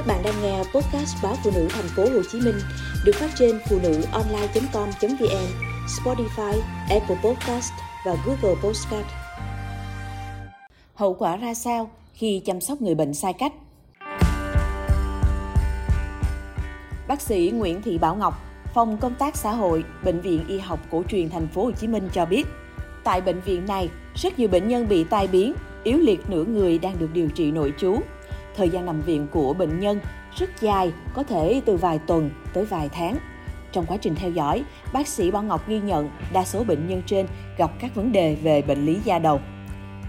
Các bạn đang nghe podcast báo phụ nữ thành phố Hồ Chí Minh được phát trên phụ nữ online.com.vn, Spotify, Apple Podcast và Google Podcast. Hậu quả ra sao khi chăm sóc người bệnh sai cách? Bác sĩ Nguyễn Thị Bảo Ngọc, Phòng Công tác Xã hội, Bệnh viện Y học Cổ truyền Thành phố Hồ Chí Minh cho biết, tại bệnh viện này, rất nhiều bệnh nhân bị tai biến, yếu liệt nửa người đang được điều trị nội trú. Thời gian nằm viện của bệnh nhân rất dài, có thể từ vài tuần tới vài tháng. Trong quá trình theo dõi, bác sĩ Bảo Ngọc ghi nhận đa số bệnh nhân trên gặp các vấn đề về bệnh lý da đầu.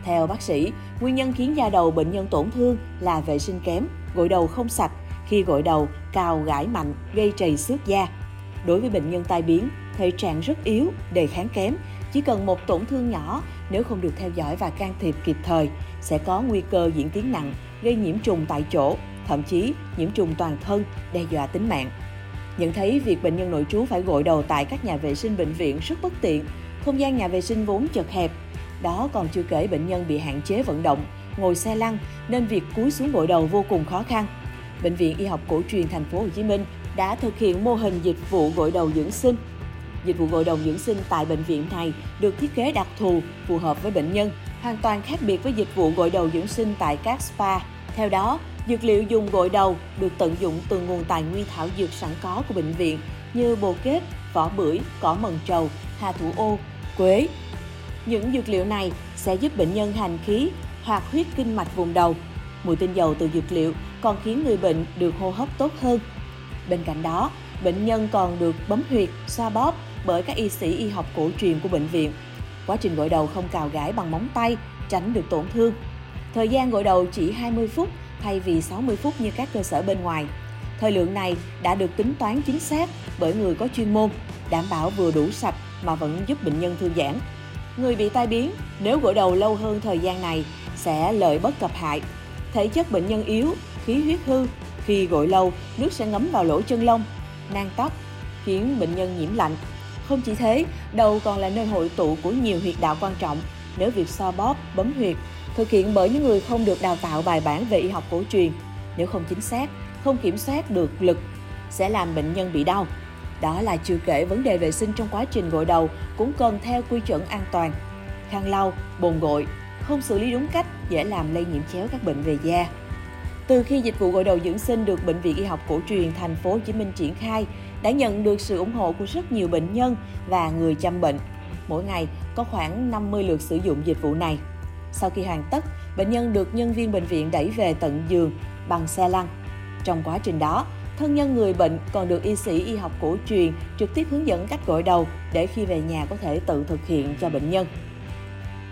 Theo bác sĩ, nguyên nhân khiến da đầu bệnh nhân tổn thương là vệ sinh kém, gội đầu không sạch, khi gội đầu, cào gãi mạnh gây trầy xước da. Đối với bệnh nhân tai biến, thể trạng rất yếu, đề kháng kém, chỉ cần một tổn thương nhỏ nếu không được theo dõi và can thiệp kịp thời sẽ có nguy cơ diễn tiến nặng, gây nhiễm trùng tại chỗ, thậm chí nhiễm trùng toàn thân, đe dọa tính mạng. Nhận thấy việc bệnh nhân nội trú phải gội đầu tại các nhà vệ sinh bệnh viện rất bất tiện, không gian nhà vệ sinh vốn chật hẹp. Đó còn chưa kể bệnh nhân bị hạn chế vận động, ngồi xe lăn nên việc cúi xuống gội đầu vô cùng khó khăn. Bệnh viện Y học cổ truyền thành phố Hồ Chí Minh đã thực hiện mô hình dịch vụ gội đầu dưỡng sinh. Dịch vụ gội đầu dưỡng sinh tại bệnh viện này được thiết kế đặc thù, phù hợp với bệnh nhân, hoàn toàn khác biệt với dịch vụ gội đầu dưỡng sinh tại các spa. Theo đó, dược liệu dùng gội đầu được tận dụng từ nguồn tài nguyên thảo dược sẵn có của bệnh viện như bồ kết, vỏ bưởi, cỏ mần trầu, hà thủ ô, quế. Những dược liệu này sẽ giúp bệnh nhân hành khí, hoạt huyết kinh mạch vùng đầu. Mùi tinh dầu từ dược liệu còn khiến người bệnh được hô hấp tốt hơn. Bên cạnh đó, bệnh nhân còn được bấm huyệt, xoa bóp bởi các y sĩ y học cổ truyền của bệnh viện. Quá trình gội đầu không cào gãi bằng móng tay, tránh được tổn thương. Thời gian gội đầu chỉ 20 phút thay vì 60 phút như các cơ sở bên ngoài. Thời lượng này đã được tính toán chính xác bởi người có chuyên môn, đảm bảo vừa đủ sạch mà vẫn giúp bệnh nhân thư giãn. Người bị tai biến, nếu gội đầu lâu hơn thời gian này sẽ lợi bất cập hại. Thể chất bệnh nhân yếu, khí huyết hư, khi gội lâu, nước sẽ ngấm vào lỗ chân lông, nang tóc, khiến bệnh nhân nhiễm lạnh. Không chỉ thế, đầu còn là nơi hội tụ của nhiều huyệt đạo quan trọng. Nếu việc so bóp, bấm huyệt thực hiện bởi những người không được đào tạo bài bản về y học cổ truyền, nếu không chính xác, không kiểm soát được lực sẽ làm bệnh nhân bị đau. Đó là chưa kể vấn đề vệ sinh trong quá trình gội đầu cũng cần theo quy chuẩn an toàn. Khăn lau, bồn gội, không xử lý đúng cách dễ làm lây nhiễm chéo các bệnh về da. Từ khi dịch vụ gội đầu dưỡng sinh được Bệnh viện Y học cổ truyền thành phố Hồ Chí Minh triển khai, đã nhận được sự ủng hộ của rất nhiều bệnh nhân và người chăm bệnh. Mỗi ngày có khoảng 50 lượt sử dụng dịch vụ này. Sau khi hoàn tất, bệnh nhân được nhân viên bệnh viện đẩy về tận giường bằng xe lăn. Trong quá trình đó, thân nhân người bệnh còn được y sĩ y học cổ truyền trực tiếp hướng dẫn cách gội đầu để khi về nhà có thể tự thực hiện cho bệnh nhân.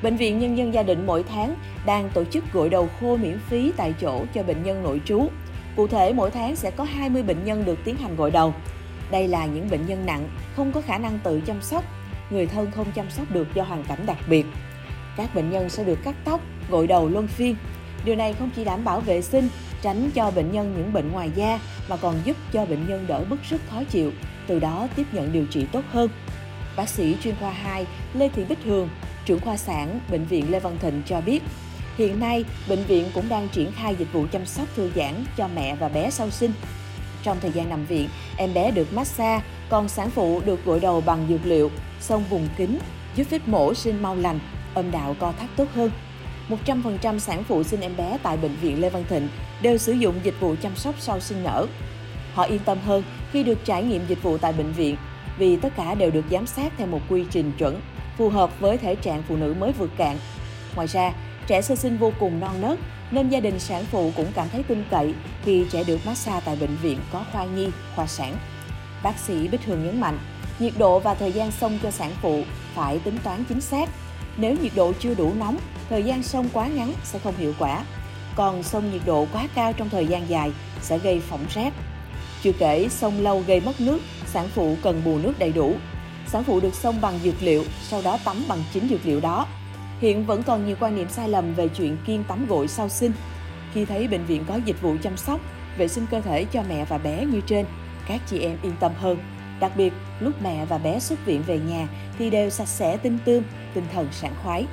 Bệnh viện Nhân dân Gia Định mỗi tháng đang tổ chức gội đầu khô miễn phí tại chỗ cho bệnh nhân nội trú. Cụ thể, mỗi tháng sẽ có 20 bệnh nhân được tiến hành gội đầu. Đây là những bệnh nhân nặng, không có khả năng tự chăm sóc, người thân không chăm sóc được do hoàn cảnh đặc biệt. Các bệnh nhân sẽ được cắt tóc, gội đầu luân phiên. Điều này không chỉ đảm bảo vệ sinh, tránh cho bệnh nhân những bệnh ngoài da mà còn giúp cho bệnh nhân đỡ bức sức khó chịu, từ đó tiếp nhận điều trị tốt hơn. Bác sĩ chuyên khoa 2 Lê Thị Bích Hường, trưởng khoa sản Bệnh viện Lê Văn Thịnh cho biết, hiện nay bệnh viện cũng đang triển khai dịch vụ chăm sóc thư giãn cho mẹ và bé sau sinh. Trong thời gian nằm viện, em bé được massage, còn sản phụ được gội đầu bằng dược liệu, xông vùng kính, giúp vết mổ sinh mau lành, âm đạo co thắt tốt hơn. 100% sản phụ sinh em bé tại Bệnh viện Lê Văn Thịnh đều sử dụng dịch vụ chăm sóc sau sinh nở. Họ yên tâm hơn khi được trải nghiệm dịch vụ tại bệnh viện vì tất cả đều được giám sát theo một quy trình chuẩn, phù hợp với thể trạng phụ nữ mới vượt cạn. Ngoài ra, trẻ sơ sinh vô cùng non nớt nên gia đình sản phụ cũng cảm thấy tin cậy khi trẻ được massage tại bệnh viện có khoa nhi, khoa sản. Bác sĩ Bích Hường nhấn mạnh, nhiệt độ và thời gian xông cho sản phụ phải tính toán chính xác. Nếu nhiệt độ chưa đủ nóng, thời gian xông quá ngắn sẽ không hiệu quả. Còn xông nhiệt độ quá cao trong thời gian dài sẽ gây phỏng rét. Chưa kể xông lâu gây mất nước, sản phụ cần bù nước đầy đủ. Sản phụ được xông bằng dược liệu, sau đó tắm bằng chính dược liệu đó. Hiện vẫn còn nhiều quan niệm sai lầm về chuyện kiêng tắm gội sau sinh. Khi thấy bệnh viện có dịch vụ chăm sóc, vệ sinh cơ thể cho mẹ và bé như trên, các chị em yên tâm hơn. Đặc biệt, lúc mẹ và bé xuất viện về nhà thì đều sạch sẽ tinh tươm, tinh thần sảng khoái.